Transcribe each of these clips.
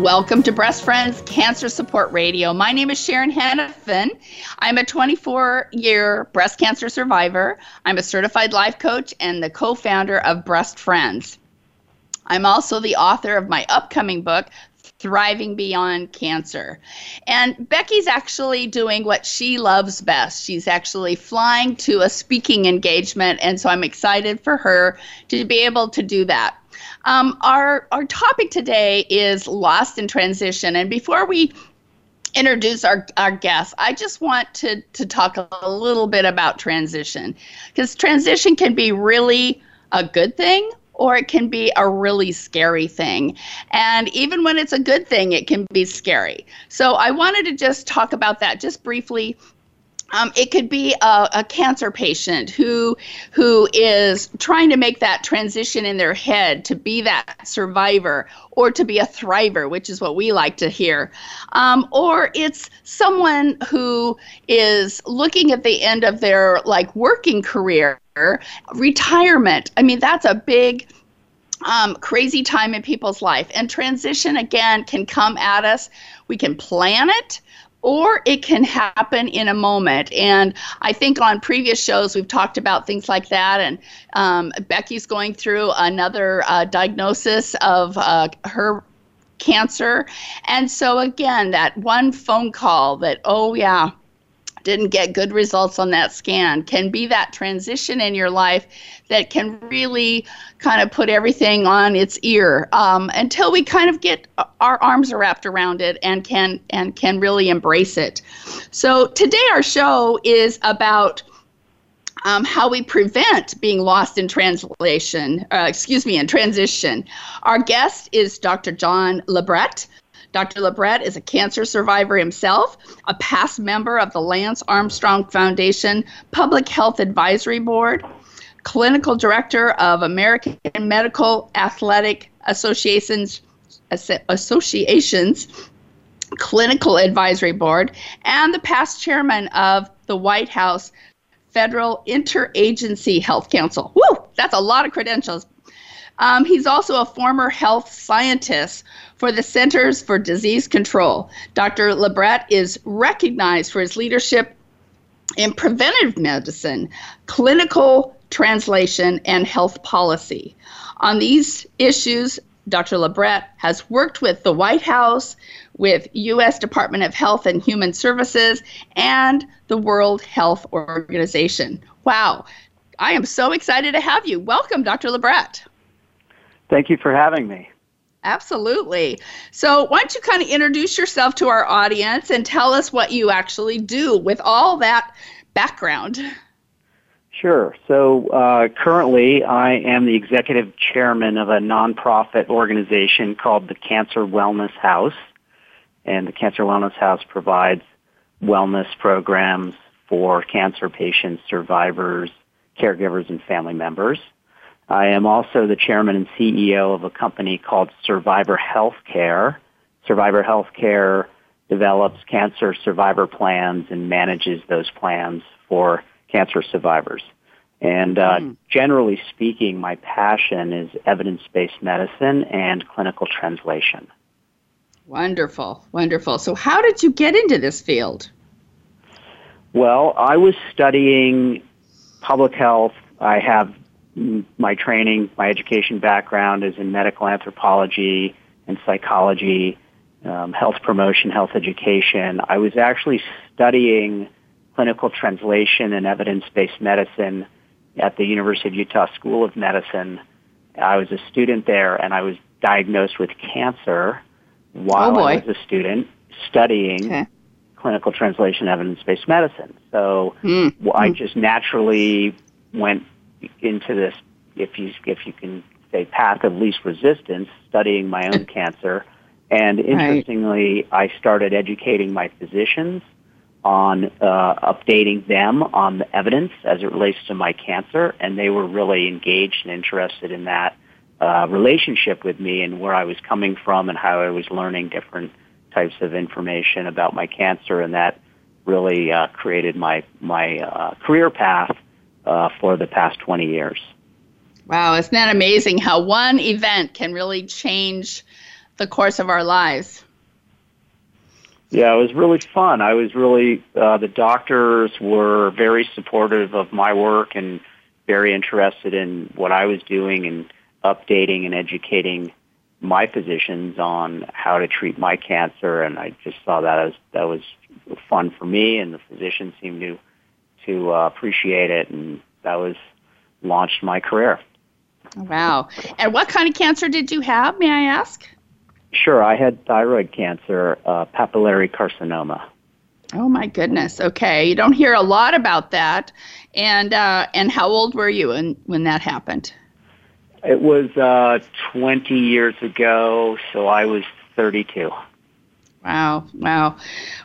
Welcome to Breast Friends Cancer Support Radio. My name is Sharon Henifin. I'm a 24 year breast cancer survivor. I'm a certified life coach and the co founder of Breast Friends. I'm also the author of my upcoming book, Thriving Beyond Cancer. And Becky's actually doing what she loves best. She's actually flying to a speaking engagement, and so I'm excited for her to be able to do that. Um, our our topic today is lost in transition, and before we introduce our, our guests, I just want to, to talk a little bit about transition because transition can be really a good thing or it can be a really scary thing. And even when it's a good thing, it can be scary. So I wanted to just talk about that just briefly um, it could be a, a, cancer patient who who is trying to make that transition in their head to be that survivor or to be a thriver, which is what we like to hear. Um, or it's someone who is looking at the end of their like working career, retirement. I mean, that's a big um, crazy time in people's life. And transition again can come at us. We can plan it or it can happen in a moment. And I think on previous shows we've talked about things like that. And um, Becky's going through another uh, diagnosis of uh, her cancer. And so, again, that one phone call that, oh, yeah, didn't get good results on that scan can be that transition in your life that can really kind of put everything on its ear um, until we kind of get our arms wrapped around it and can and can really embrace it so today our show is about um, how we prevent being lost in translation, uh, excuse me, in transition. Our guest is Dr. John Labret. Dr. Labret is a cancer survivor himself, a past member of the Lance Armstrong Foundation Public Health Advisory Board, clinical director of American Medical Athletic Associations, Associations Clinical Advisory Board, and the past chairman of the White House Federal Interagency Health Council. Woo! That's a lot of credentials. Um, he's also a former health scientist for the Centers for Disease Control. Dr. Labret is recognized for his leadership in preventive medicine, clinical translation, and health policy. On these issues, Dr. Labret has worked with the White House, with U.S. Department of Health and Human Services, and the World Health Organization. Wow, I am so excited to have you. Welcome, Dr. Labret. Thank you for having me. Absolutely. So, why don't you kind of introduce yourself to our audience and tell us what you actually do with all that background? Sure. So, uh, currently, I am the executive chairman of a nonprofit organization called the Cancer Wellness House. And the Cancer Wellness House provides wellness programs for cancer patients, survivors, caregivers, and family members. I am also the chairman and CEO of a company called Survivor Healthcare. Survivor Healthcare develops cancer survivor plans and manages those plans for cancer survivors. And uh, mm. generally speaking, my passion is evidence-based medicine and clinical translation. Wonderful, wonderful. So, how did you get into this field? Well, I was studying public health. I have my training, my education background is in medical anthropology and psychology, um, health promotion, health education. I was actually studying clinical translation and evidence-based medicine at the University of Utah School of Medicine. I was a student there and I was diagnosed with cancer while oh I was a student studying okay. clinical translation evidence-based medicine. So mm. I hmm. just naturally went into this, if you if you can say, path of least resistance, studying my own cancer. And interestingly, right. I started educating my physicians on uh, updating them on the evidence as it relates to my cancer, and they were really engaged and interested in that uh, relationship with me and where I was coming from and how I was learning different types of information about my cancer, and that really uh, created my my uh, career path uh, for the past 20 years. Wow, isn't that amazing how one event can really change the course of our lives? Yeah, it was really fun. I was really, uh, the doctors were very supportive of my work and very interested in what I was doing and updating and educating my physicians on how to treat my cancer. And I just saw that as that was fun for me, and the physicians seemed to to uh, appreciate it, and that was launched my career. Wow! And what kind of cancer did you have? May I ask? Sure, I had thyroid cancer, uh, papillary carcinoma. Oh my goodness. Okay, you don't hear a lot about that. And uh, and how old were you when when that happened? It was uh, 20 years ago, so I was 32. Wow, wow.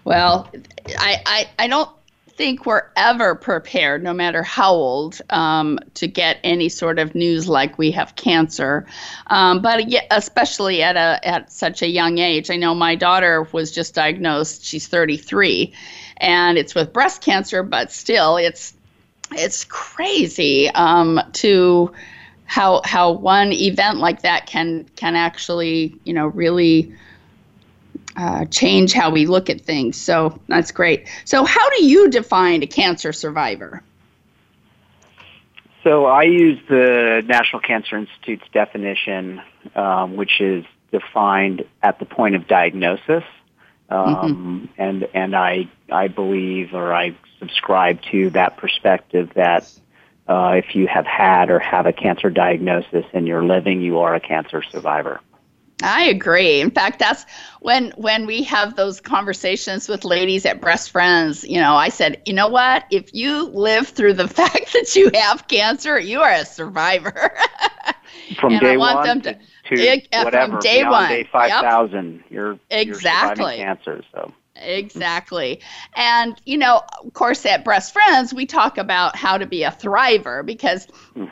Well, I, I, I don't think we're ever prepared, no matter how old, um, to get any sort of news like we have cancer. Um, but especially at a at such a young age. I know my daughter was just diagnosed. She's 33, and it's with breast cancer. But still, it's it's crazy um, to how how one event like that can can actually you know really uh, change how we look at things. So that's great. So how do you define a cancer survivor? So I use the National Cancer Institute's definition, um, which is defined at the point of diagnosis, um, mm-hmm. and and I I believe or I subscribe to that perspective that uh, if you have had or have a cancer diagnosis and you're living, you are a cancer survivor. I agree. In fact, that's when when we have those conversations with ladies at Breast Friends, you know, I said, "You know what? If you live through the fact that you have cancer, you are a survivor." from and day I want one them to, to whatever, from day one, day 5000, yep. you're exactly you're cancer, so Exactly. And, you know, of course, at Breast Friends, we talk about how to be a thriver because hmm.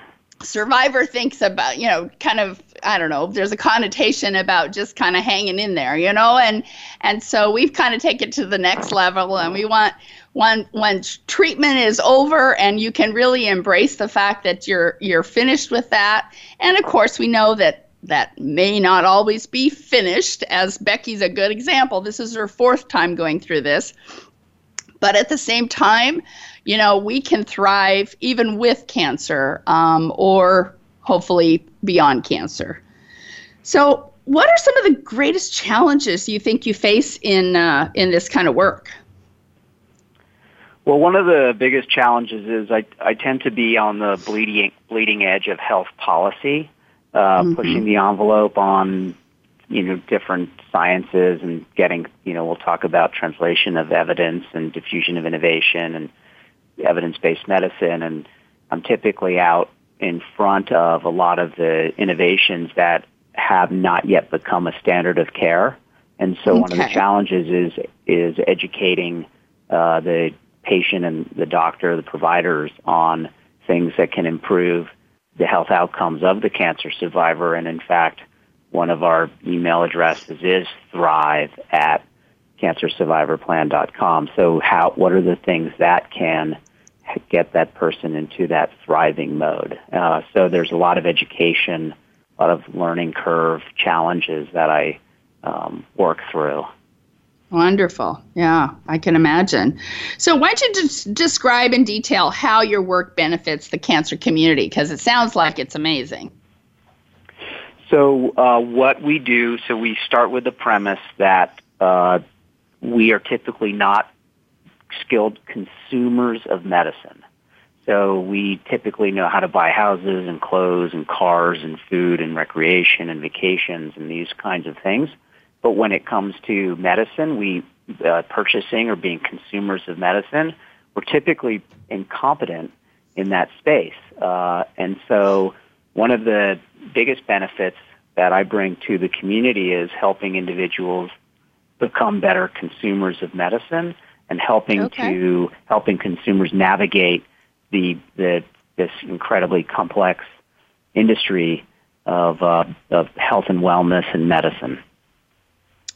Survivor thinks about, you know, kind of, I don't know, there's a connotation about just kind of hanging in there, you know, and, and so we've kind of taken it to the next level and we want, when when treatment is over and you can really embrace the fact that you're you're finished with that and of course we know that that may not always be finished, as Becky's a good example. This is her fourth time going through this. But at the same time, you know, we can thrive even with cancer um, or hopefully beyond cancer. So, what are some of the greatest challenges you think you face in, uh, in this kind of work? Well, one of the biggest challenges is I, I tend to be on the bleeding, bleeding edge of health policy uh, mm-hmm. pushing the envelope on you know different sciences and getting you know we'll talk about translation of evidence and diffusion of innovation and evidence-based medicine and I'm typically out in front of a lot of the innovations that have not yet become a standard of care and so okay. one of the challenges is is educating uh, the patient and the doctor the providers on things that can improve the health outcomes of the cancer survivor. And in fact, one of our email addresses is thrive at cancersurvivorplan.com. So how, what are the things that can get that person into that thriving mode? Uh, so there's a lot of education, a lot of learning curve challenges that I um, work through. Wonderful. Yeah, I can imagine. So, why don't you just describe in detail how your work benefits the cancer community? Because it sounds like it's amazing. So, uh, what we do, so we start with the premise that uh, we are typically not skilled consumers of medicine. So, we typically know how to buy houses and clothes and cars and food and recreation and vacations and these kinds of things but when it comes to medicine, we uh, purchasing or being consumers of medicine, we're typically incompetent in that space. Uh, and so, one of the biggest benefits that I bring to the community is helping individuals become better consumers of medicine and helping Okay. to helping consumers navigate the the this incredibly complex industry of uh, of health and wellness and medicine.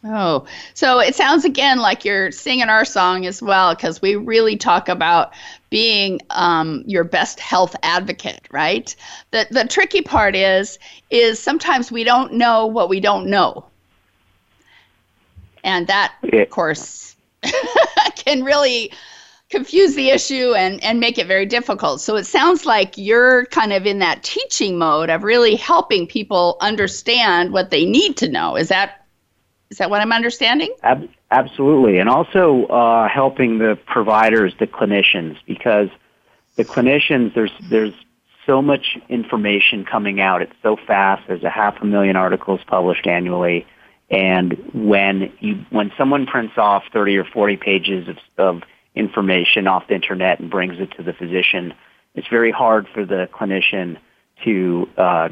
Oh, so it sounds again like you're singing our song as well, because we really talk about being um, your best health advocate, right? The the tricky part is is sometimes we don't know what we don't know, and that, Yeah. of course, can really confuse the issue and and make it very difficult. So it sounds like you're kind of in that teaching mode of really helping people understand what they need to know. Is that is that what I'm understanding? Ab- absolutely, and also uh, helping the providers, the clinicians, because the clinicians there's there's so much information coming out. It's so fast. There's a half a million articles published annually, and when you when someone prints off 30 or 40 pages of, of information off the internet and brings it to the physician, it's very hard for the clinician to uh,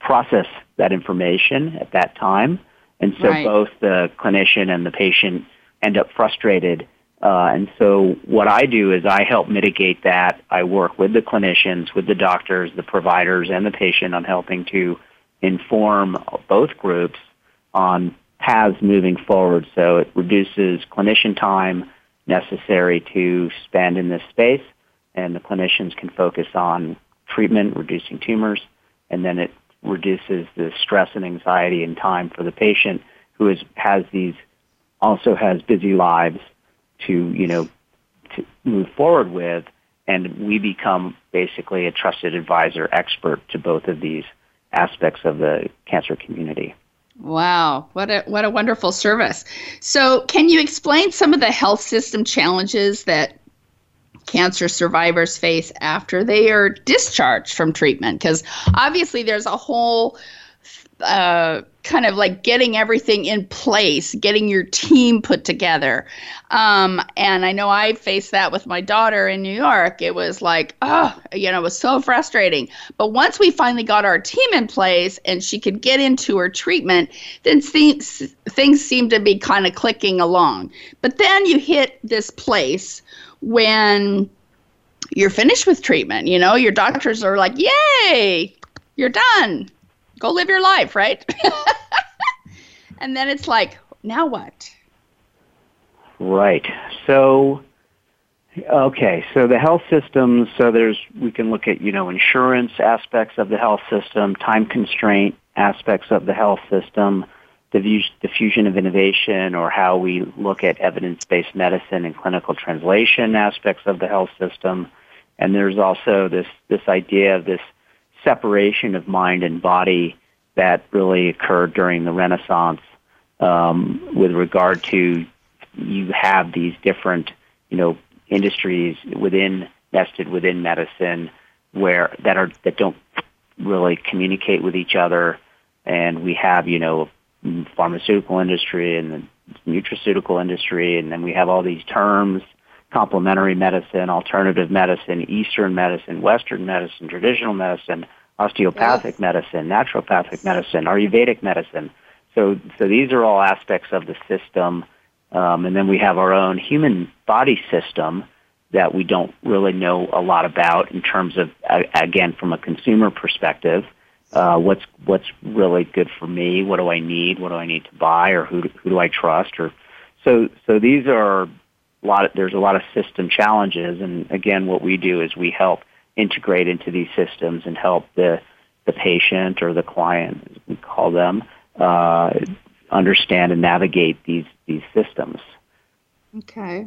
process that information at that time. And so Right. both the clinician and the patient end up frustrated. Uh, and so what I do is I help mitigate that. I work with the clinicians, with the doctors, the providers, and the patient on helping to inform both groups on paths moving forward. So it reduces clinician time necessary to spend in this space, and the clinicians can focus on treatment, reducing tumors, and then it reduces the stress and anxiety and time for the patient who is, has these also has busy lives to you know to move forward with and we become basically a trusted advisor expert to both of these aspects of the cancer community Wow, what a what a wonderful service. So, can you explain some of the health system challenges that cancer survivors face after they are discharged from treatment? Because obviously, there's a whole uh, kind of like getting everything in place, getting your team put together. Um, and I know I faced that with my daughter in New York. It was like, oh, you know, it was so frustrating. But once we finally got our team in place and she could get into her treatment, then things, things seemed to be kind of clicking along. But then you hit this place when you're finished with treatment. You know, your doctors are like, yay, you're done. Go live your life, right? and then it's like, now what? Right. So, okay. So the health system. So there's we can look at you know insurance aspects of the health system, time constraint aspects of the health system, the view- diffusion of innovation, or how we look at evidence-based medicine and clinical translation aspects of the health system. And there's also this this idea of this separation of mind and body that really occurred during the Renaissance um, with regard to you have these different, you know, industries within nested within medicine where that are that don't really communicate with each other, and we have you know pharmaceutical industry and the nutraceutical industry, and then we have all these terms complementary medicine, alternative medicine, Eastern medicine, Western medicine, traditional medicine, osteopathic medicine, naturopathic medicine, Ayurvedic medicine. So, so these are all aspects of the system. Um, and then we have our own human body system that we don't really know a lot about in terms of, uh, again, from a consumer perspective. Uh, what's what's really good for me? What do I need? What do I need to buy? Or who do, who do I trust? Or so so these are a lot. Of, there's a lot of system challenges, and again, what we do is we help integrate into these systems and help the the patient or the client, as we call them, uh, understand and navigate these these systems. Okay.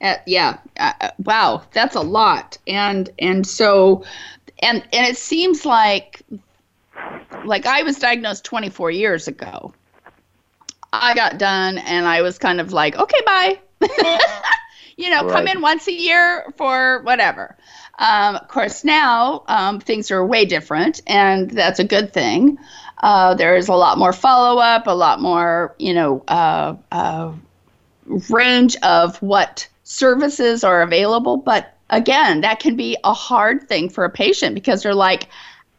Uh, yeah. Uh, uh, wow, that's a lot. And and so and and it seems like like I was diagnosed 24 years ago. I got done and I was kind of like, okay, bye. you know, come in once a year for whatever. Um, of course, now um, things are way different, and that's a good thing. Uh, there is a lot more follow up, a lot more, you know, uh, uh, range of what services are available. But again, that can be a hard thing for a patient because they're like,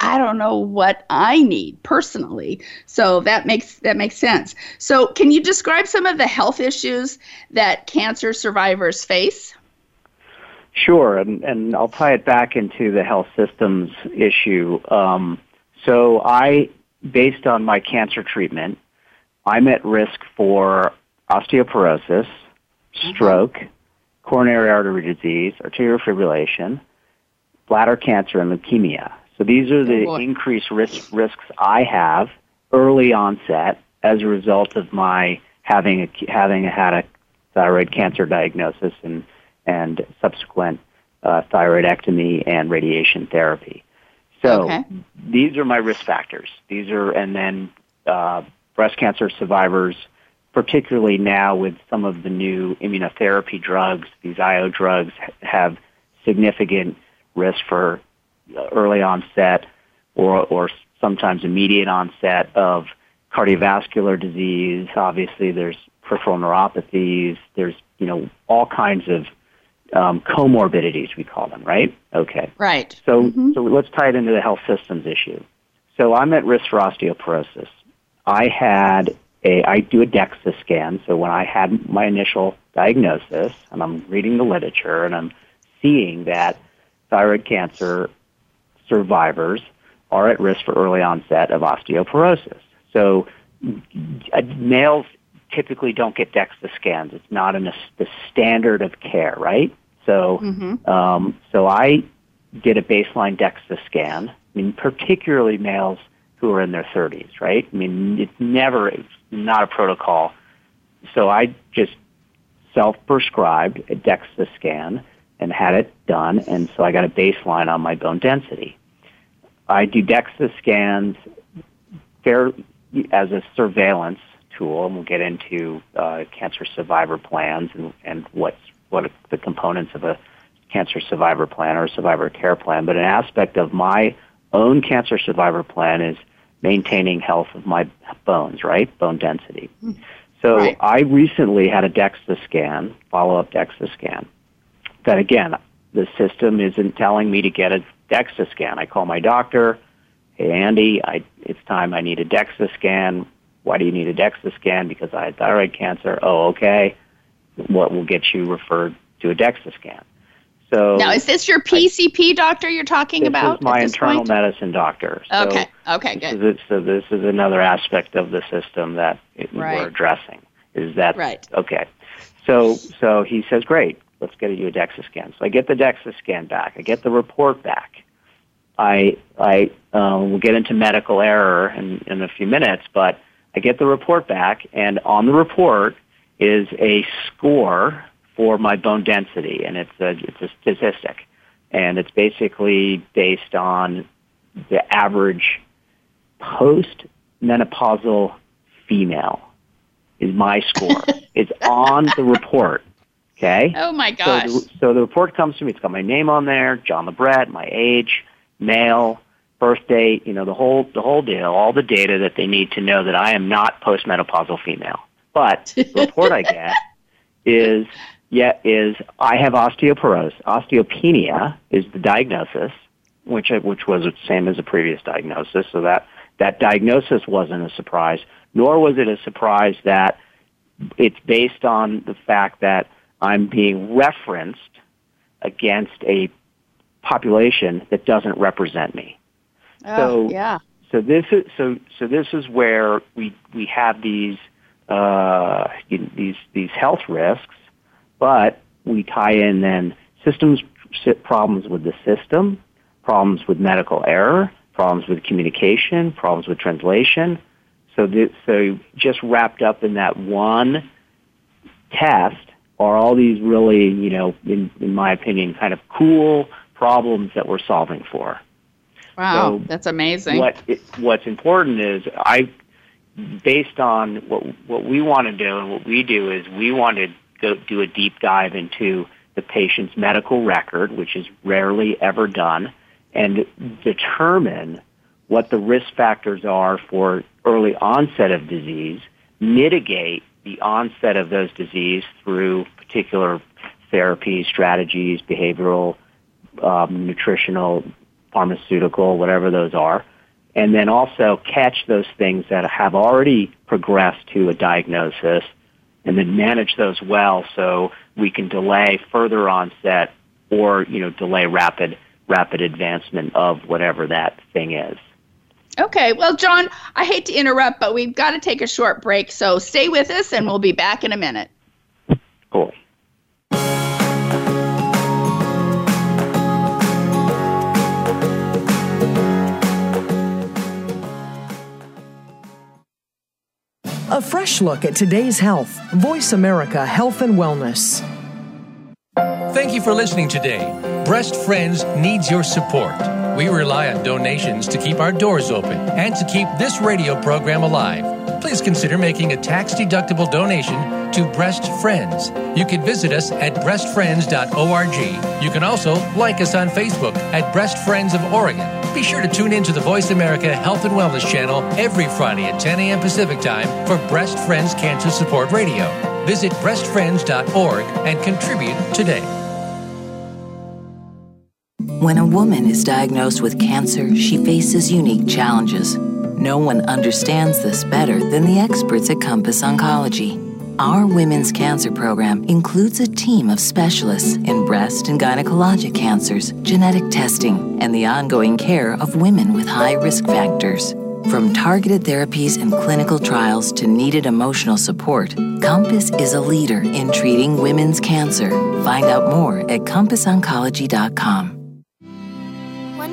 I don't know what I need personally. So that makes that makes sense. So can you describe some of the health issues that cancer survivors face? Sure, and, and I'll tie it back into the health systems issue. Um, so I, based on my cancer treatment, I'm at risk for osteoporosis, mm-hmm. stroke, mm-hmm. coronary artery disease, arterial fibrillation, bladder cancer, and leukemia. So these are the oh increased risk, risks I have early onset as a result of my having a, having had a thyroid cancer diagnosis and and subsequent uh, thyroidectomy and radiation therapy. So okay. these are my risk factors. These are, and then uh, breast cancer survivors, particularly now with some of the new immunotherapy drugs, these IO drugs have significant risk for early onset or, or sometimes immediate onset of cardiovascular disease. Obviously, there's peripheral neuropathies. There's, you know, all kinds of um, comorbidities, we call them, right? Okay. Right. So, mm-hmm. so let's tie it into the health systems issue. So I'm at risk for osteoporosis. I had a, I do a DEXA scan. So when I had my initial diagnosis, and I'm reading the literature, and I'm seeing that thyroid cancer survivors are at risk for early onset of osteoporosis. So uh, males typically don't get DEXA scans. It's not in a, the standard of care, right? So, mm-hmm. um, so I did a baseline DEXA scan. I mean, particularly males who are in their 30s, right? I mean, it's never, it's not a protocol. So I just self-prescribed a DEXA scan and had it done, and so I got a baseline on my bone density. I do DEXA scans fair, as a surveillance tool, and we'll get into uh, cancer survivor plans and, and what's what the components of a cancer survivor plan or a survivor care plan. But an aspect of my own cancer survivor plan is maintaining health of my bones, right? Bone density. So right. I recently had a DEXA scan, follow-up DEXA scan. That again, the system isn't telling me to get a DEXA scan. I call my doctor. Hey, Andy, I, it's time I need a DEXA scan. Why do you need a DEXA scan? Because I had thyroid cancer. Oh, okay. What will get you referred to a DEXA scan? So now, is this your PCP I, doctor you're talking this about? This is my internal point? medicine doctor. So okay. Okay. Good. Is, so this is another aspect of the system that it, right. we're addressing. Is that right? Okay. So so he says, great. Let's get you a DEXA scan. So I get the DEXA scan back. I get the report back. I I uh, will get into medical error in, in a few minutes, but I get the report back, and on the report is a score for my bone density, and it's a it's a statistic, and it's basically based on the average post menopausal female is my score. it's on the report. Okay. Oh my gosh. So the, so the report comes to me. It's got my name on there, John Lebret, my age, male, birth date, you know, the whole the whole deal, all the data that they need to know that I am not postmenopausal female. But the report I get is yeah, is I have osteoporosis. Osteopenia is the diagnosis, which which was the same as the previous diagnosis. So that that diagnosis wasn't a surprise, nor was it a surprise that it's based on the fact that I'm being referenced against a population that doesn't represent me. Oh, so yeah. So this is so so this is where we we have these uh, these these health risks, but we tie in then systems problems with the system, problems with medical error, problems with communication, problems with translation. So this, so just wrapped up in that one test are all these really, you know, in, in my opinion, kind of cool problems that we're solving for. Wow, so that's amazing. What it, what's important is I, based on what what we want to do and what we do is we want to go do a deep dive into the patient's medical record, which is rarely ever done, and determine what the risk factors are for early onset of disease, mitigate the onset of those disease through particular therapies, strategies, behavioral, um, nutritional pharmaceutical, whatever those are, and then also catch those things that have already progressed to a diagnosis and then manage those well so we can delay further onset or, you know, delay rapid rapid advancement of whatever that thing is. Okay, well, John, I hate to interrupt, but we've got to take a short break. So stay with us and we'll be back in a minute. Cool. A fresh look at today's health. Voice America Health and Wellness. Thank you for listening today. Breast Friends needs your support. We rely on donations to keep our doors open and to keep this radio program alive. Please consider making a tax deductible donation to Breast Friends. You can visit us at breastfriends.org. You can also like us on Facebook at Breast Friends of Oregon. Be sure to tune in to the Voice America Health and Wellness channel every Friday at 10 a.m. Pacific Time for Breast Friends Cancer Support Radio. Visit breastfriends.org and contribute today. When a woman is diagnosed with cancer, she faces unique challenges. No one understands this better than the experts at Compass Oncology. Our Women's Cancer Program includes a team of specialists in breast and gynecologic cancers, genetic testing, and the ongoing care of women with high risk factors. From targeted therapies and clinical trials to needed emotional support, Compass is a leader in treating women's cancer. Find out more at CompassOncology.com.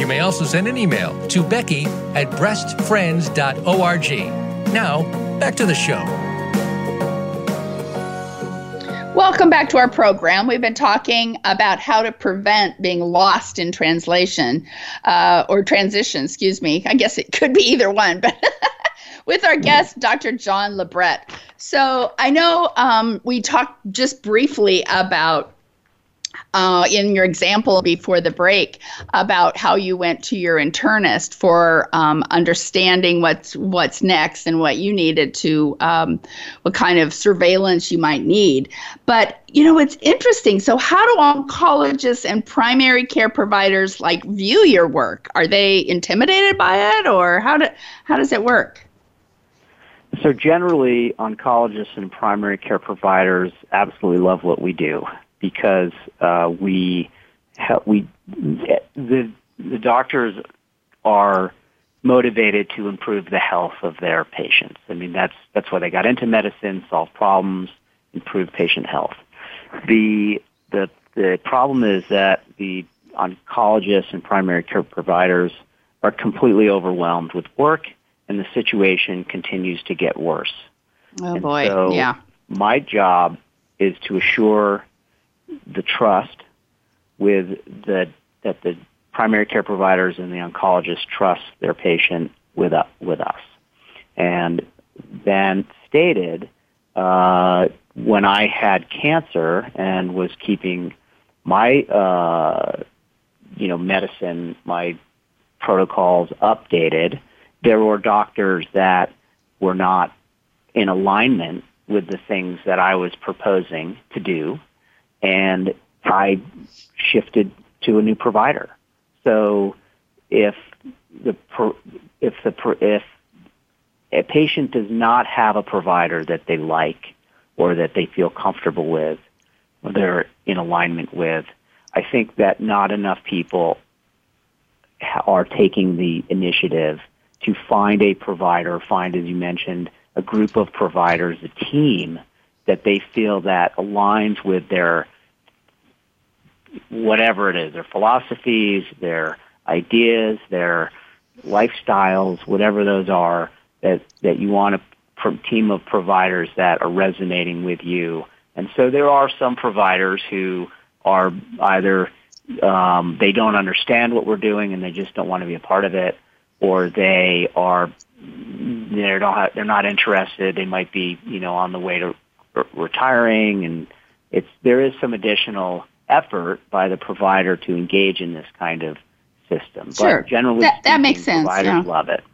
You may also send an email to Becky at breastfriends.org. Now, back to the show. Welcome back to our program. We've been talking about how to prevent being lost in translation uh, or transition, excuse me. I guess it could be either one, but with our guest, Dr. John Labret. So I know um, we talked just briefly about uh, in your example before the break about how you went to your internist for um, understanding what's what's next and what you needed to um, what kind of surveillance you might need. But you know it's interesting. So how do oncologists and primary care providers like view your work? Are they intimidated by it, or how do how does it work? So generally, oncologists and primary care providers absolutely love what we do because uh, we we the the doctors are motivated to improve the health of their patients. I mean that's that's why they got into medicine, solve problems, improve patient health. The the the problem is that the oncologists and primary care providers are completely overwhelmed with work and the situation continues to get worse. Oh and boy, so yeah. My job is to assure the trust with the that the primary care providers and the oncologists trust their patient with uh, with us. And then stated uh, when I had cancer and was keeping my uh, you know medicine, my protocols updated, there were doctors that were not in alignment with the things that I was proposing to do and I shifted to a new provider. So if the if the if a patient does not have a provider that they like or that they feel comfortable with or they're in alignment with, I think that not enough people are taking the initiative to to find a provider, find, as you mentioned, a group of providers, a team that they feel that aligns with their whatever it is, their philosophies, their ideas, their lifestyles, whatever those are, that, that you want a team of providers that are resonating with you. And so there are some providers who are either um, they don't understand what we're doing and they just don't want to be a part of it, or they are they're not they're not interested. They might be you know on the way to re- retiring, and it's there is some additional effort by the provider to engage in this kind of system. Sure. But generally, that, that makes sense. Providers yeah. love it.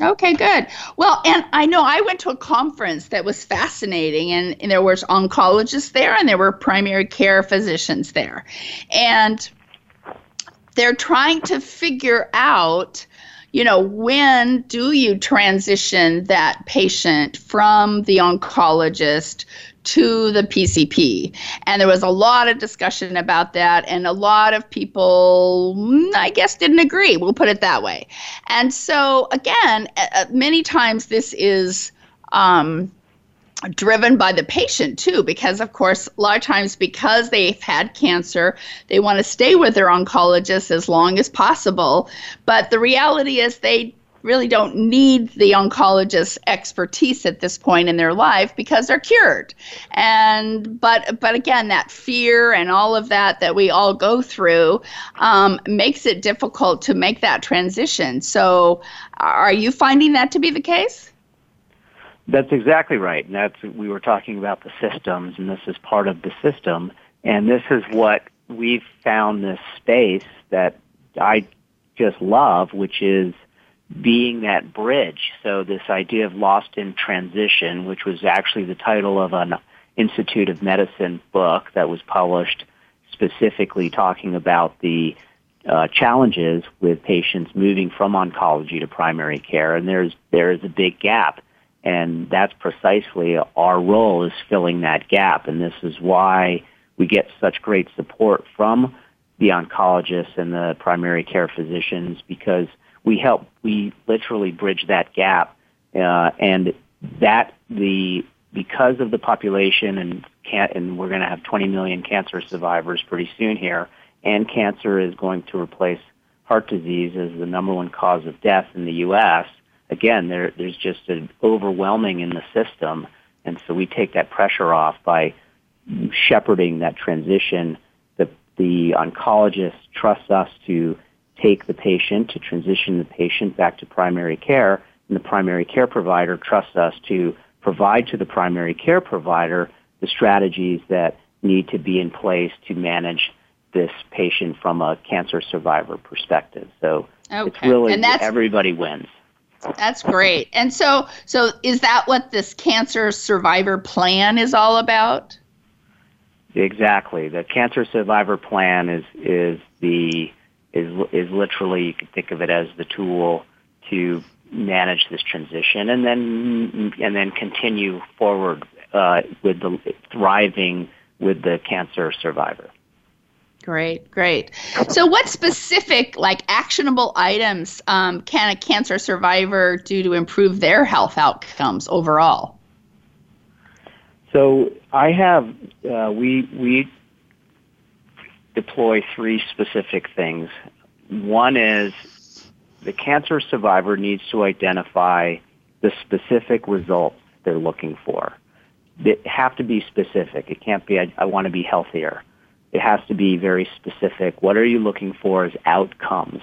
Okay, good. Well, and I know I went to a conference that was fascinating, and, and, there was oncologists there, and there were primary care physicians there, and they're trying to figure out, you know, when do you transition that patient from the oncologist to the PCP. And there was a lot of discussion about that, and a lot of people, mm, I guess, didn't agree. We'll put it that way. And so, again, many times this is. Um, driven by the patient too because of course a lot of times because they've had cancer they want to stay with their oncologist as long as possible but the reality is they really don't need the oncologist's expertise at this point in their life because they're cured. And but but again, that fear and all of that that we all go through um, makes it difficult to make that transition. So, are you finding that to be the case? That's exactly right. And that's we were talking about the systems, and this is part of the system. And this is what we've found this space that I just love, which is being that bridge. So this idea of lost in transition, which was actually the title of an Institute of Medicine book that was published specifically talking about the uh, challenges with patients moving from oncology to primary care, and there's there is a big gap, and that's precisely our role is filling that gap, and this is why we get such great support from the oncologists and the primary care physicians because we help, we literally bridge that gap. Uh, and that the, because of the population and can, and we're going to have 20 million cancer survivors pretty soon here, and cancer is going to replace heart disease as the number one cause of death in the U.S. Again, there, there's just an overwhelming in the system, and so we take that pressure off by shepherding that transition. The, the oncologist trusts us to take the patient, to transition the patient back to primary care, and the primary care provider trusts us to provide to the primary care provider the strategies that need to be in place to manage this patient from a cancer survivor perspective. So okay. it's really everybody wins. That's great. And so so is that what this cancer survivor plan is all about? Exactly. The cancer survivor plan is is the is is literally you can think of it as the tool to manage this transition and then and then continue forward uh, with the thriving with the cancer survivor. Great, great. So, what specific, like actionable items, um, can a cancer survivor do to improve their health outcomes overall? So, I have uh, we we deploy three specific things. One is the cancer survivor needs to identify the specific results they're looking for. They have to be specific. It can't be, I, I want to be healthier. It has to be very specific. What are you looking for as outcomes?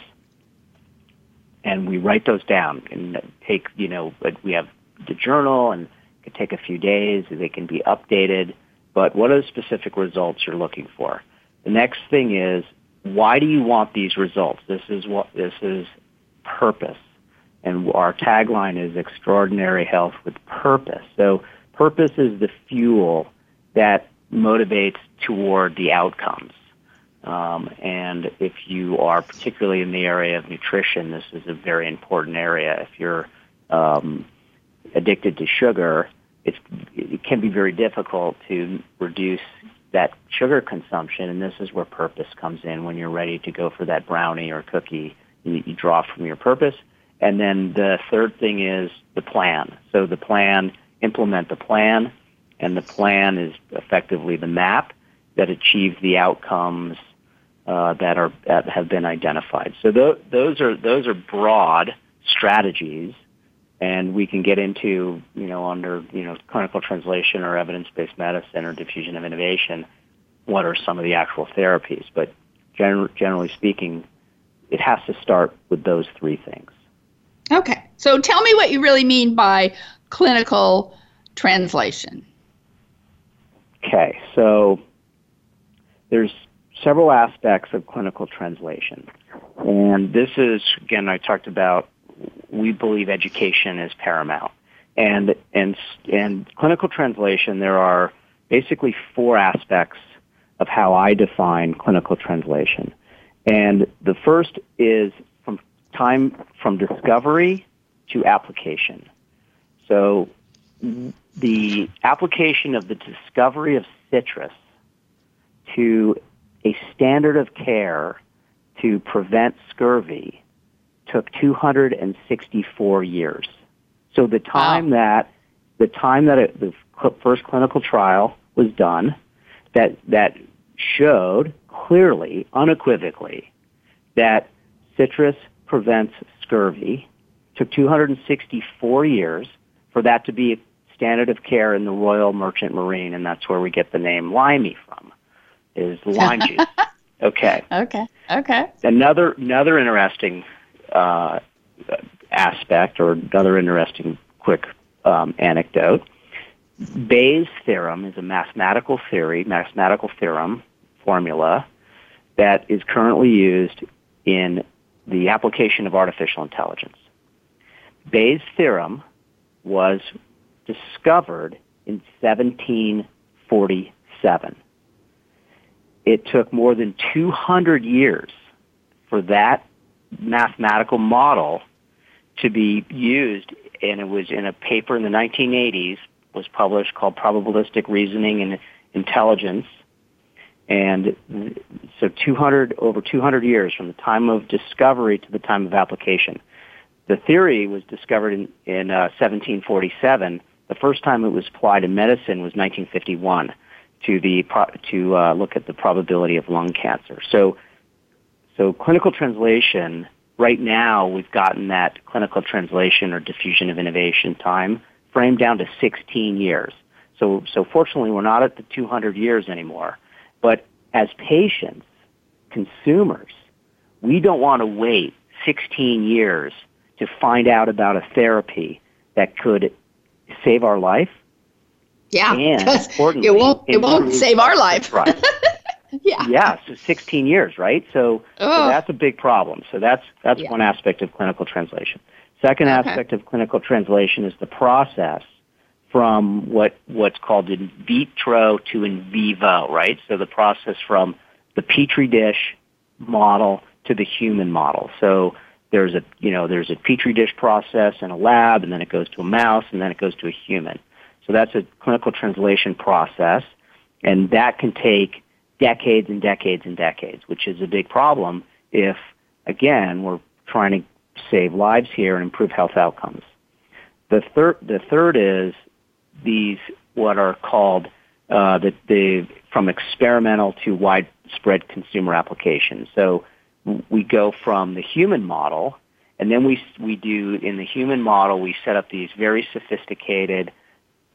And we write those down and take, you know, we have the journal and it can take a few days. They can be updated. But what are the specific results you're looking for? The next thing is, why do you want these results? This is what, this is purpose. And our tagline is extraordinary health with purpose. So purpose is the fuel that motivates toward the outcomes. Um, and if you are particularly in the area of nutrition, this is a very important area. If you're um, addicted to sugar, it can be very difficult to reduce that sugar consumption, and this is where purpose comes in. When you're ready to go for that brownie or cookie, you, you draw from your purpose, And then the third thing is the plan. So the plan, implement the plan, and the plan is effectively the map that achieves the outcomes uh, that are that have been identified. So th- those are those are broad strategies, and we can get into you know under you know clinical translation or evidence-based medicine or diffusion of innovation, what are some of the actual therapies? But gener- generally speaking, it has to start with those three things. Okay, so tell me what you really mean by clinical translation. Okay, so there's several aspects of clinical translation. And this is, again, I talked about, we believe education is paramount. And, and, and clinical translation, there are basically four aspects of how I define clinical translation. And the first is from time from discovery to application. So the application of the discovery of citrus to a standard of care to prevent scurvy took 264 years. So the time wow. that the time that it, the first clinical trial was done, that that showed clearly, unequivocally, that citrus prevents scurvy. Took 264 years for that to be standard of care in the Royal Merchant Marine, and that's where we get the name limey from is lime juice. Okay. Okay. Okay. Another another interesting uh, aspect, or another interesting quick um, anecdote. Bayes' theorem is a mathematical theory, mathematical theorem formula that is currently used in the application of artificial intelligence. Bayes' theorem was discovered in 1747 it took more than 200 years for that mathematical model to be used, and it was in a paper in the 1980s, was published called Probabilistic Reasoning and Intelligence. And so 200, over 200 years from the time of discovery to the time of application. The theory was discovered in, in uh, 1747. The first time it was applied in medicine was 1951 to the to uh, look at the probability of lung cancer. So, so clinical translation. Right now, we've gotten that clinical translation or diffusion of innovation time framed down to 16 years. So, so fortunately, we're not at the 200 years anymore. But as patients, consumers, we don't want to wait 16 years to find out about a therapy that could save our life yeah, and it won't it won't save our life. Right. yeah. Yeah. So 16 years, right? So, so oh. that's a big problem. So that's that's yeah. one aspect of clinical translation. Second okay. aspect of clinical translation is the process from what what's called in vitro to in vivo, right? So the process from the petri dish model to the human model. So there's a you know there's a petri dish process in a lab, and then it goes to a mouse, and then it goes to a human. So that's a clinical translation process, and that can take decades and decades and decades, which is a big problem if, again, we're trying to save lives here and improve health outcomes. The third, the third is these what are called uh, the, the from experimental to widespread consumer applications. So we go from the human model, and then we we do in the human model we set up these very sophisticated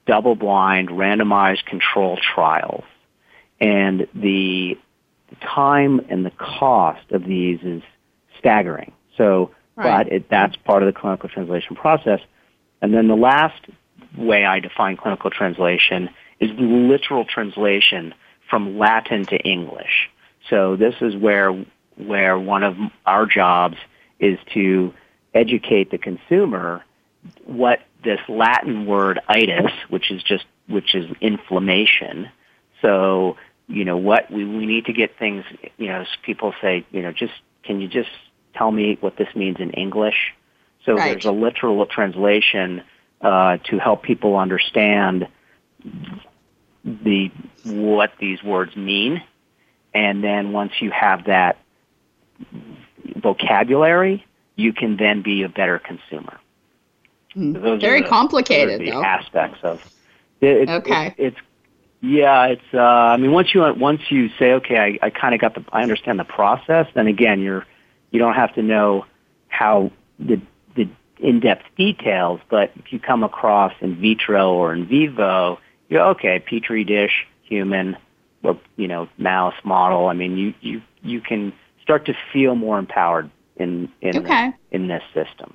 double-blind, randomized control trials. And the time and the cost of these is staggering. So, right. but it, that's part of the clinical translation process. And then the last way I define clinical translation is literal translation from Latin to English. So this is where where one of our jobs is to educate the consumer what this Latin word itis, which is just which is inflammation. So you know what we we need to get things. You know, people say, you know, just can you just tell me what this means in English? So right. there's a literal translation uh, to help people understand the what these words mean, and then once you have that vocabulary, you can then be a better consumer. Mm. So Very the, complicated, the though. aspects of it, okay. It, it's yeah, it's. Uh, I mean, once you once you say, okay, I, I kind of got the, I understand the process. Then again, you're you don't have to know how the the in-depth details, but if you come across in vitro or in vivo, you're okay, petri dish, human, or you know, mouse model. I mean, you you you can start to feel more empowered in in okay. in this system.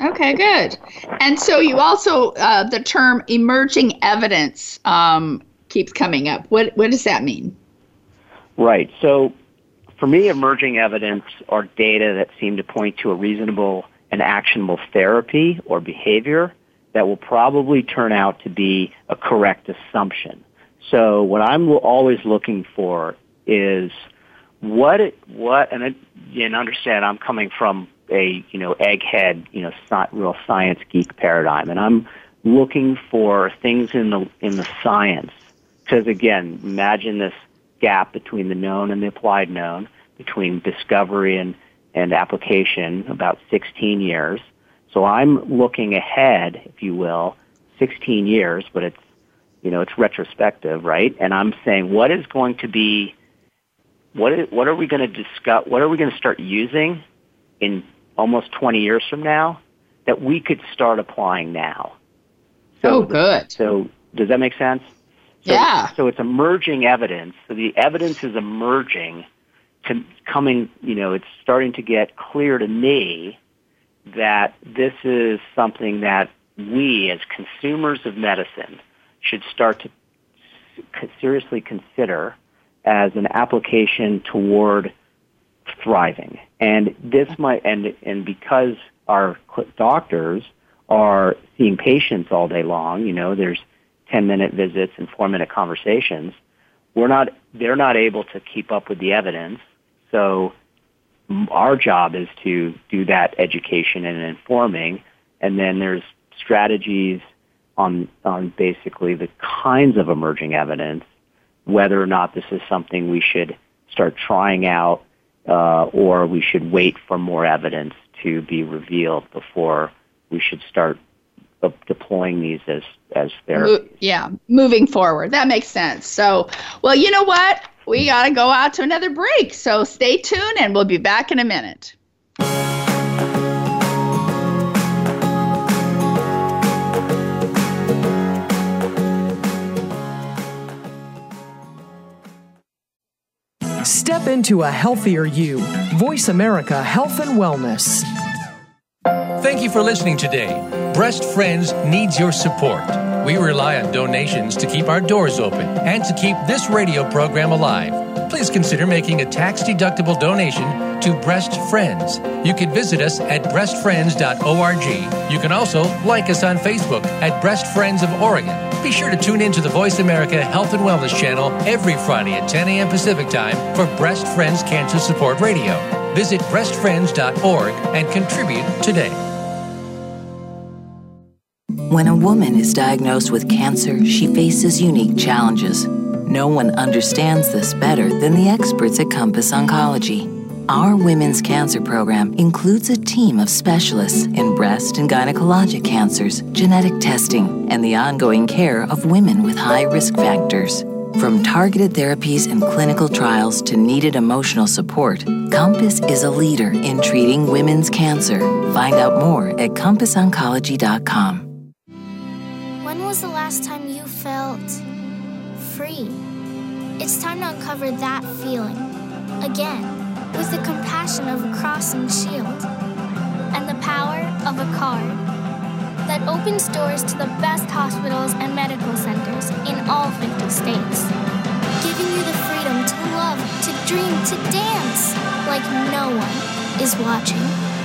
Okay, good. And so you also uh, the term emerging evidence um, keeps coming up. What what does that mean? Right. So for me, emerging evidence are data that seem to point to a reasonable and actionable therapy or behavior that will probably turn out to be a correct assumption. So what I'm always looking for is what it, what and, and understand I'm coming from a you know egghead you know not real science geek paradigm, and I'm looking for things in the in the science because again, imagine this gap between the known and the applied known, between discovery and and application, about 16 years. So I'm looking ahead, if you will, 16 years, but it's you know it's retrospective, right? And I'm saying what is going to be what is, what are we going to discuss? What are we going to start using in almost 20 years from now that we could start applying now? So, oh, good. So does that make sense? So, yeah. So it's emerging evidence. So the evidence is emerging, to coming. You know, it's starting to get clear to me that this is something that we, as consumers of medicine, should start to seriously consider as an application toward thriving. And this might, and, and because our doctors are seeing patients all day long, you know, there's 10 minute visits and four minute conversations, we're not, they're not able to keep up with the evidence. So our job is to do that education and informing. And then there's strategies on, on basically the kinds of emerging evidence whether or not this is something we should start trying out uh, or we should wait for more evidence to be revealed before we should start uh, deploying these as as therapies. yeah, moving forward. That makes sense. So, well, you know what? We got to go out to another break. So stay tuned and we'll be back in a minute. Step into a healthier you. Voice America Health and Wellness. Thank you for listening today. Breast Friends needs your support. We rely on donations to keep our doors open and to keep this radio program alive. Please consider making a tax deductible donation to Breast Friends. You can visit us at breastfriends.org. You can also like us on Facebook at Breast Friends of Oregon. Be sure to tune in to the Voice America Health and Wellness channel every Friday at 10 a.m. Pacific Time for Breast Friends Cancer Support Radio. Visit breastfriends.org and contribute today. When a woman is diagnosed with cancer, she faces unique challenges. No one understands this better than the experts at Compass Oncology. Our women's cancer program includes a team of specialists in breast and gynecologic cancers, genetic testing, and the ongoing care of women with high risk factors. From targeted therapies and clinical trials to needed emotional support, Compass is a leader in treating women's cancer. Find out more at CompassOncology.com. When was the last time you felt free? It's time to uncover that feeling again with the compassion of a cross and shield, and the power of a card that opens doors to the best hospitals and medical centers in all 50 states, giving you the freedom to love, to dream, to dance like no one is watching.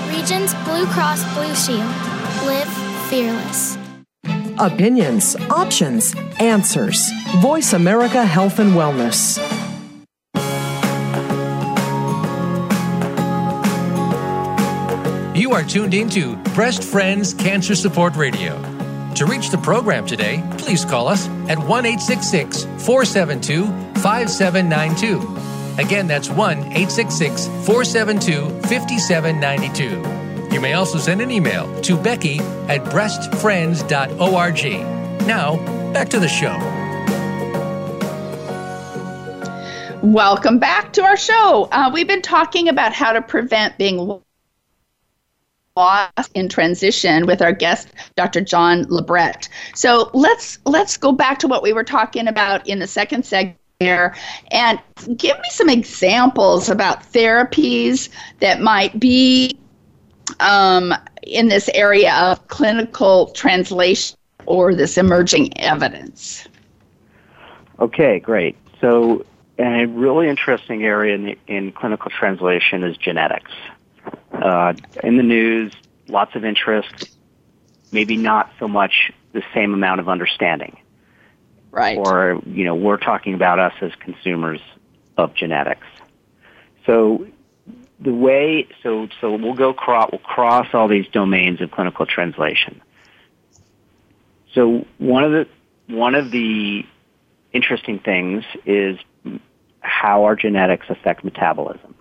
Regence Blue Cross Blue Shield. Live fearless. Opinions, options, answers. Voice America Health and Wellness. You are tuned into Breast Friends Cancer Support Radio. To reach the program today, please call us at 1 472 5792. Again, that's 1 472 5792. You may also send an email to Becky at breastfriends.org. Now, back to the show. Welcome back to our show. Uh, we've been talking about how to prevent being in transition with our guest, Dr. John Labret. So let's let's go back to what we were talking about in the second segment and give me some examples about therapies that might be um, in this area of clinical translation or this emerging evidence. Okay, great. So, a really interesting area in, in clinical translation is genetics. Uh, in the news, lots of interest, maybe not so much the same amount of understanding. Right. Or, you know, we're talking about us as consumers of genetics. So the way, so, so we'll go cross, we'll cross all these domains of clinical translation. So one of the, one of the interesting things is how our genetics affect metabolism.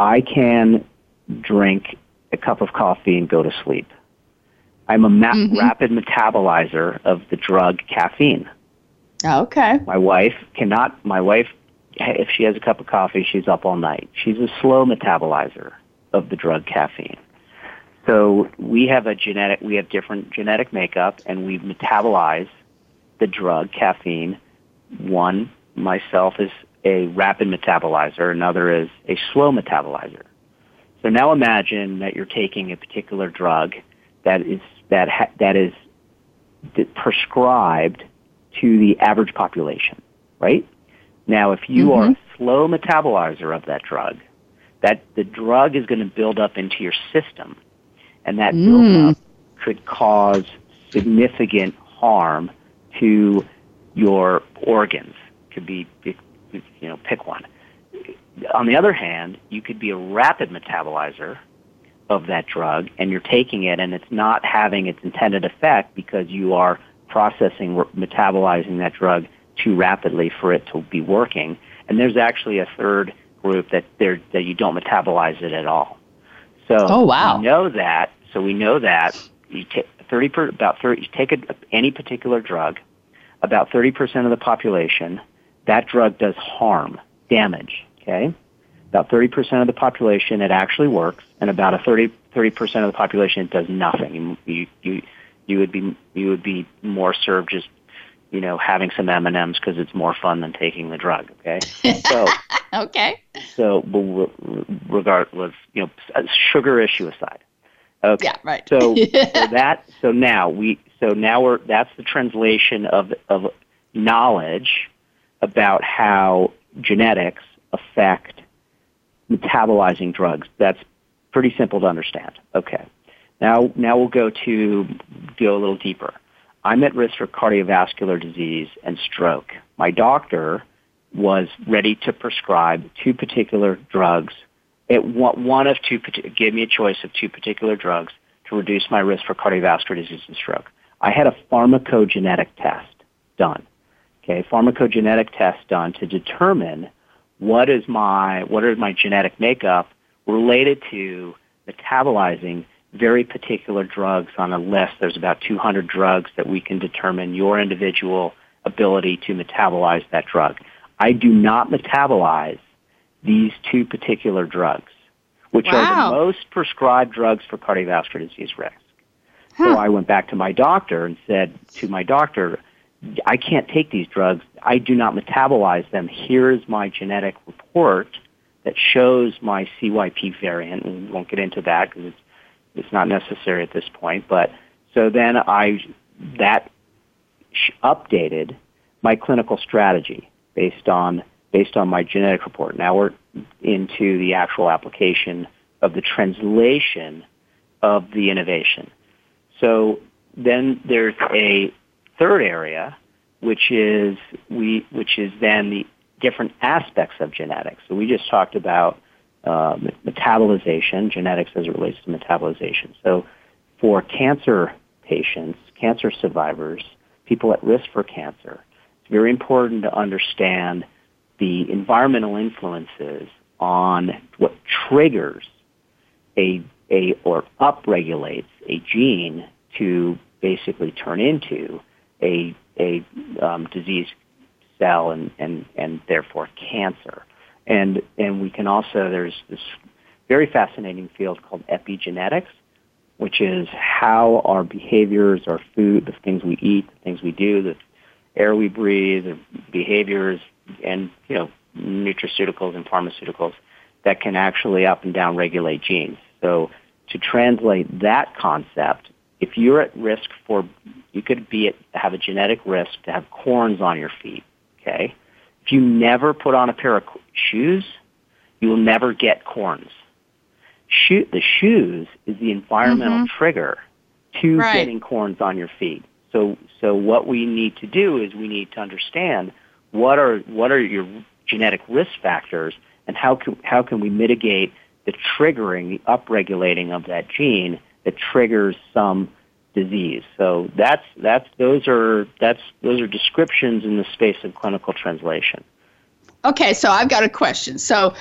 I can drink a cup of coffee and go to sleep. I'm a ma- mm-hmm. rapid metabolizer of the drug caffeine. Okay. My wife cannot, my wife, if she has a cup of coffee, she's up all night. She's a slow metabolizer of the drug caffeine. So we have a genetic, we have different genetic makeup and we metabolize the drug caffeine. One, myself is a rapid metabolizer, another is a slow metabolizer. So now imagine that you're taking a particular drug that is that ha- that is prescribed to the average population, right? Now, if you mm-hmm. are a slow metabolizer of that drug, that the drug is going to build up into your system, and that mm. buildup could cause significant harm to your organs. Could be, you know, pick one. On the other hand, you could be a rapid metabolizer of that drug and you're taking it and it's not having its intended effect because you are processing, metabolizing that drug too rapidly for it to be working. And there's actually a third group that there that you don't metabolize it at all. So oh, wow. we know that. So we know that you take 30 per, about 30 you take a, any particular drug, about 30% of the population, that drug does harm, damage, okay? About 30% of the population it actually works, and about a 30 percent of the population it does nothing. You, you you would be you would be more served just you know having some M and M's because it's more fun than taking the drug. Okay, so okay. So, regardless, you know, sugar issue aside. Okay. Yeah, right. so, so that so now we so now we're that's the translation of of knowledge about how genetics affect metabolizing drugs. That's pretty simple to understand. Okay. Now, now we'll go to go a little deeper. I'm at risk for cardiovascular disease and stroke. My doctor was ready to prescribe two particular drugs. It one of two gave me a choice of two particular drugs to reduce my risk for cardiovascular disease and stroke. I had a pharmacogenetic test done. Okay, pharmacogenetic test done to determine what is my what is my genetic makeup related to metabolizing very particular drugs on a list. There's about 200 drugs that we can determine your individual ability to metabolize that drug. I do not metabolize these two particular drugs, which wow. are the most prescribed drugs for cardiovascular disease risk. Huh. So I went back to my doctor and said to my doctor, I can't take these drugs. I do not metabolize them. Here is my genetic report that shows my CYP variant. And we won't get into that because it's, it's not necessary at this point. But so then I, that updated my clinical strategy based on, based on my genetic report. Now we're into the actual application of the translation of the innovation. So then there's a third area, which is we, which is then the different aspects of genetics. So we just talked about uh, metabolization, genetics as it relates to metabolization. So for cancer patients, cancer survivors, people at risk for cancer, it's very important to understand the environmental influences on what triggers a, a or upregulates a gene to basically turn into a a um, disease cell and, and and therefore cancer. And and we can also there's this very fascinating field called epigenetics, which is how our behaviors, our food, the things we eat, the things we do, the air we breathe, the behaviors, and you know nutraceuticals and pharmaceuticals that can actually up and down regulate genes. So to translate that concept, if you're at risk for, you could be at, have a genetic risk to have corns on your feet. Okay, if you never put on a pair of shoes, you will never get corns. Shoe, the shoes is the environmental mm-hmm. trigger to right. getting corns on your feet. So, so what we need to do is we need to understand what are what are your genetic risk factors and how can how can we mitigate the triggering, the upregulating of that gene that triggers some disease. So that's that's those are that's those are descriptions in the space of clinical translation. Okay, so I've got a question. So,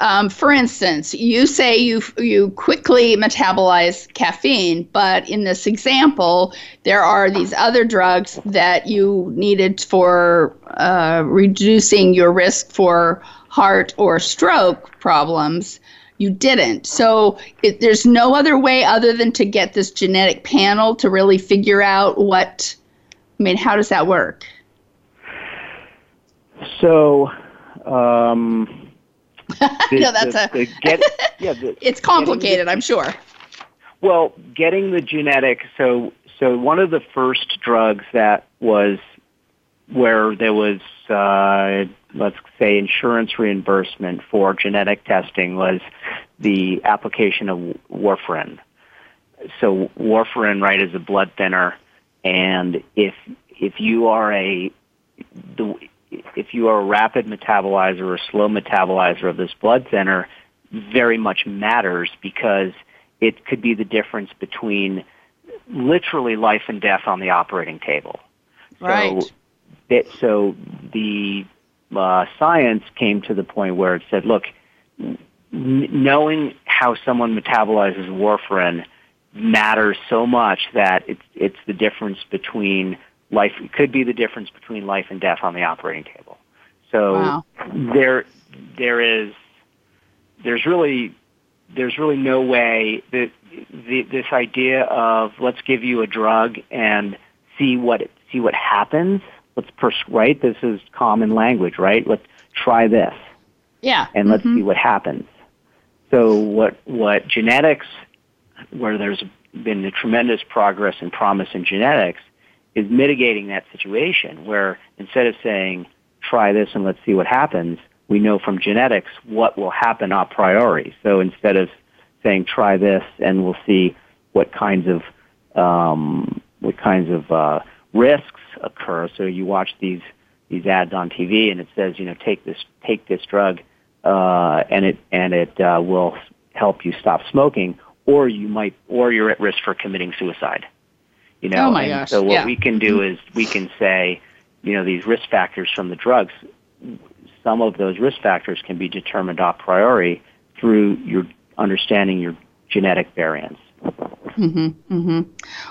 um, for instance, you say you you quickly metabolize caffeine, but in this example, there are these other drugs that you needed for uh, reducing your risk for heart or stroke problems. You didn't. So it, there's no other way other than to get this genetic panel to really figure out what. I mean, how does that work? So um, the, no, that's the, a. The get, yeah, it's complicated, I'm sure. Well, getting the genetic. So, so one of the first drugs that was where there was, uh, let's say, insurance reimbursement for genetic testing was the application of warfarin. So warfarin, right, is a blood thinner, and if if you are a the if you are a rapid metabolizer or slow metabolizer of this blood thinner, very much matters because it could be the difference between literally life and death on the operating table. Right. So, so the uh, science came to the point where it said, look, n- knowing how someone metabolizes warfarin matters so much that it's it's the difference between life it could be the difference between life and death on the operating table. So wow. there there is there's really there's really no way that the, this idea of let's give you a drug and see what see what happens. Let's pers- right. This is common language, right? Let's try this. Yeah. And let's mm-hmm. see what happens. So what what genetics, where there's been a tremendous progress and promise in genetics, is mitigating that situation where instead of saying, try this and let's see what happens, we know from genetics what will happen a priori. So instead of saying, try this and we'll see what kinds of, um, what kinds of, uh, risks occur. So you watch these, these ads on TV and it says, you know, take this, take this drug, uh, and it, and it, uh, will help you stop smoking or you might, or you're at risk for committing suicide. You know, oh my and gosh. so what yeah. we can do is we can say, you know, these risk factors from the drugs, some of those risk factors can be determined a priori through your understanding your genetic variants. Mm-hmm, mm-hmm.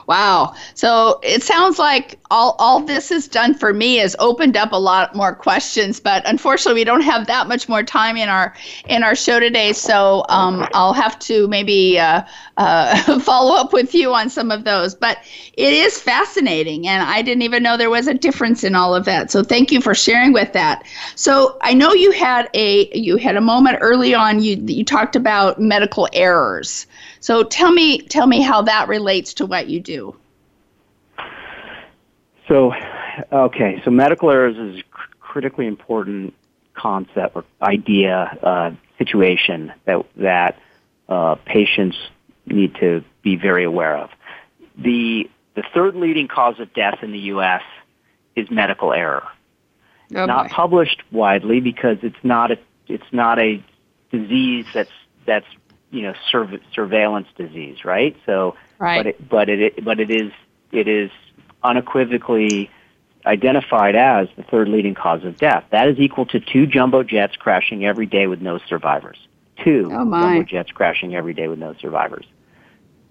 Wow. So it sounds like all, all this has done for me is opened up a lot more questions, but unfortunately we don't have that much more time in our in our show today. So um, I'll have to maybe uh, uh, follow up with you on some of those. But it is fascinating, and I didn't even know there was a difference in all of that. So thank you for sharing with that. So I know you had a you had a moment early on. You you talked about medical errors. So tell me tell me how that relates to what you do. So, okay, so medical errors is a critically important concept or idea, uh, situation that that uh, patients need to be very aware of. The the third leading cause of death in the U.S. is medical error. Oh not published widely because it's not a it's not a disease that's that's you know sur- surveillance disease, right? So, right. but it but it but it is it is unequivocally identified as the third leading cause of death. That is equal to two jumbo jets crashing every day with no survivors. Two oh my. jumbo jets crashing every day with no survivors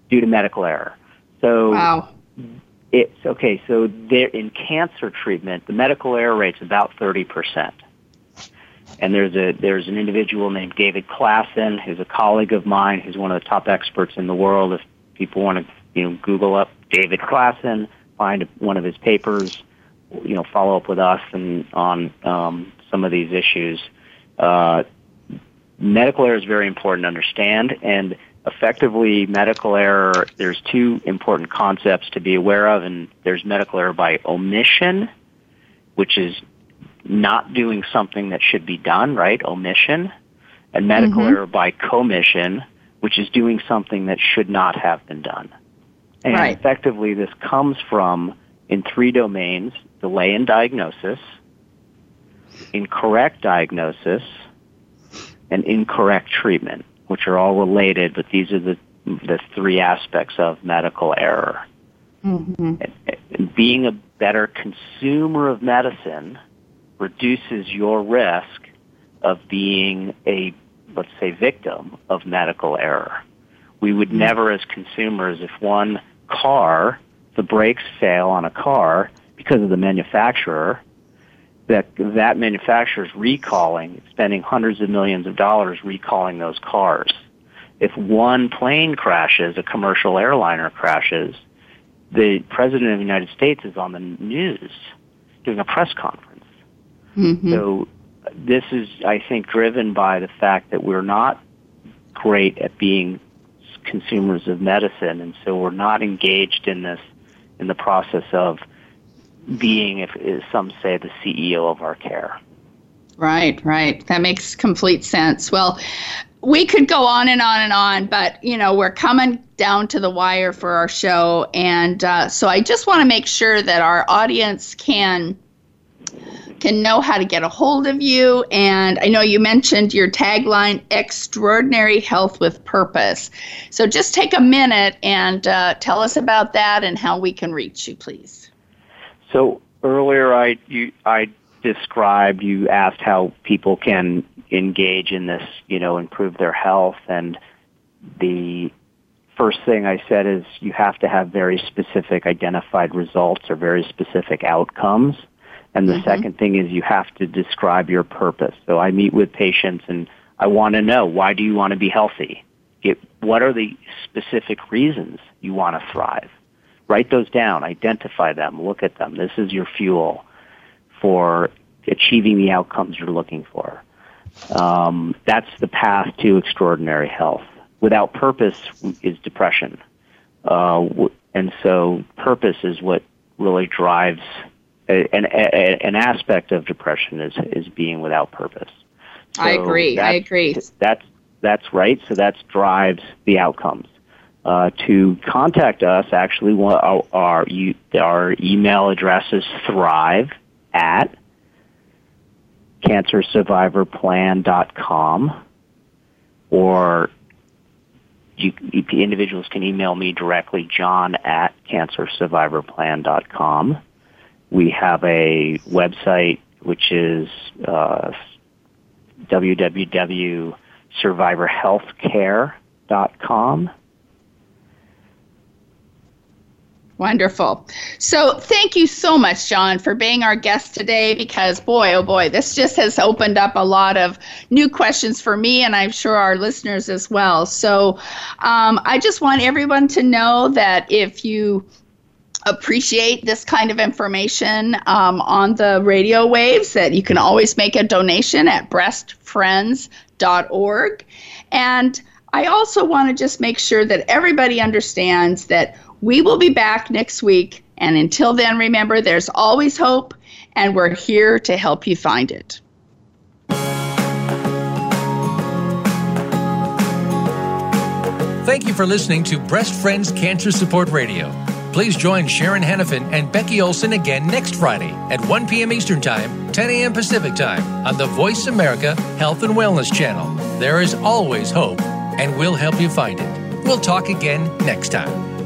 due to medical error. So wow. it's okay. So there in cancer treatment, the medical error rate's about thirty percent. And there's a there's an individual named David Classen, who's a colleague of mine, who's one of the top experts in the world. If people want to you know Google up David Classen, find one of his papers, you know follow up with us and on um, some of these issues. Uh, medical error is very important to understand, and effectively medical error. There's two important concepts to be aware of, and there's medical error by omission, which is not doing something that should be done, right? Omission. And medical Mhm. error by commission, which is doing something that should not have been done. And Right. effectively, this comes from, in three domains, delay in diagnosis, incorrect diagnosis, and incorrect treatment, which are all related, but these are the, the three aspects of medical error. hmm And being a better consumer of medicine reduces your risk of being a, let's say, victim of medical error. We would hmm. never, as consumers, if one car, the brakes fail on a car because of the manufacturer, that that manufacturer is recalling, spending hundreds of millions of dollars recalling those cars. If one plane crashes, a commercial airliner crashes, the president of the United States is on the news doing a press conference. Hmm So this is, I think, driven by the fact that we're not great at being consumers of medicine, and so we're not engaged in this in the process of being, if as some say, the CEO of our care. Right, right. That makes complete sense. Well, we could go on and on and on, but you know we're coming down to the wire for our show, and uh, so I just want to make sure that our audience can can know how to get a hold of you. And I know you mentioned your tagline, "Extraordinary Health with Purpose." So just take a minute and uh, tell us about that and how we can reach you, please. So earlier, I you I described you asked how people can engage in this, you know, improve their health, and the first thing I said is you have to have very specific identified results or very specific outcomes. And the Mhm. second thing is you have to describe your purpose. So I meet with patients and I want to know why do you want to be healthy? Get, what are the specific reasons you want to thrive? Write those down, identify them, look at them. This is your fuel for achieving the outcomes you're looking for. Um, that's the path to extraordinary health. Without purpose is depression. Uh, and so purpose is what really drives an, a, an aspect of depression is, is being without purpose. I agree. I agree. That's, that's right. So that drives the outcomes. Uh, to contact us, actually, our, our, our email address is thrive at cancersurvivorplan.com or you, you, individuals can email me directly, john at cancersurvivorplan.com. We have a website which is uh, www.survivorhealthcare.com. Wonderful. So, thank you so much, John, for being our guest today because, boy, oh boy, this just has opened up a lot of new questions for me and I'm sure our listeners as well. So, um, I just want everyone to know that if you appreciate this kind of information um, on the radio waves, that you can always make a donation at breastfriends.org. And I also want to just make sure that everybody understands that we will be back next week. And until then, remember, there's always hope, and we're here to help you find it. Thank you for listening to Breast Friends Cancer Support Radio. Please join Sharon Hannafin and Becky Olson again next Friday at 1 p.m. Eastern Time, 10 a.m. Pacific Time on the Voice America Health and Wellness Channel. There is always hope, and we'll help you find it. We'll talk again next time.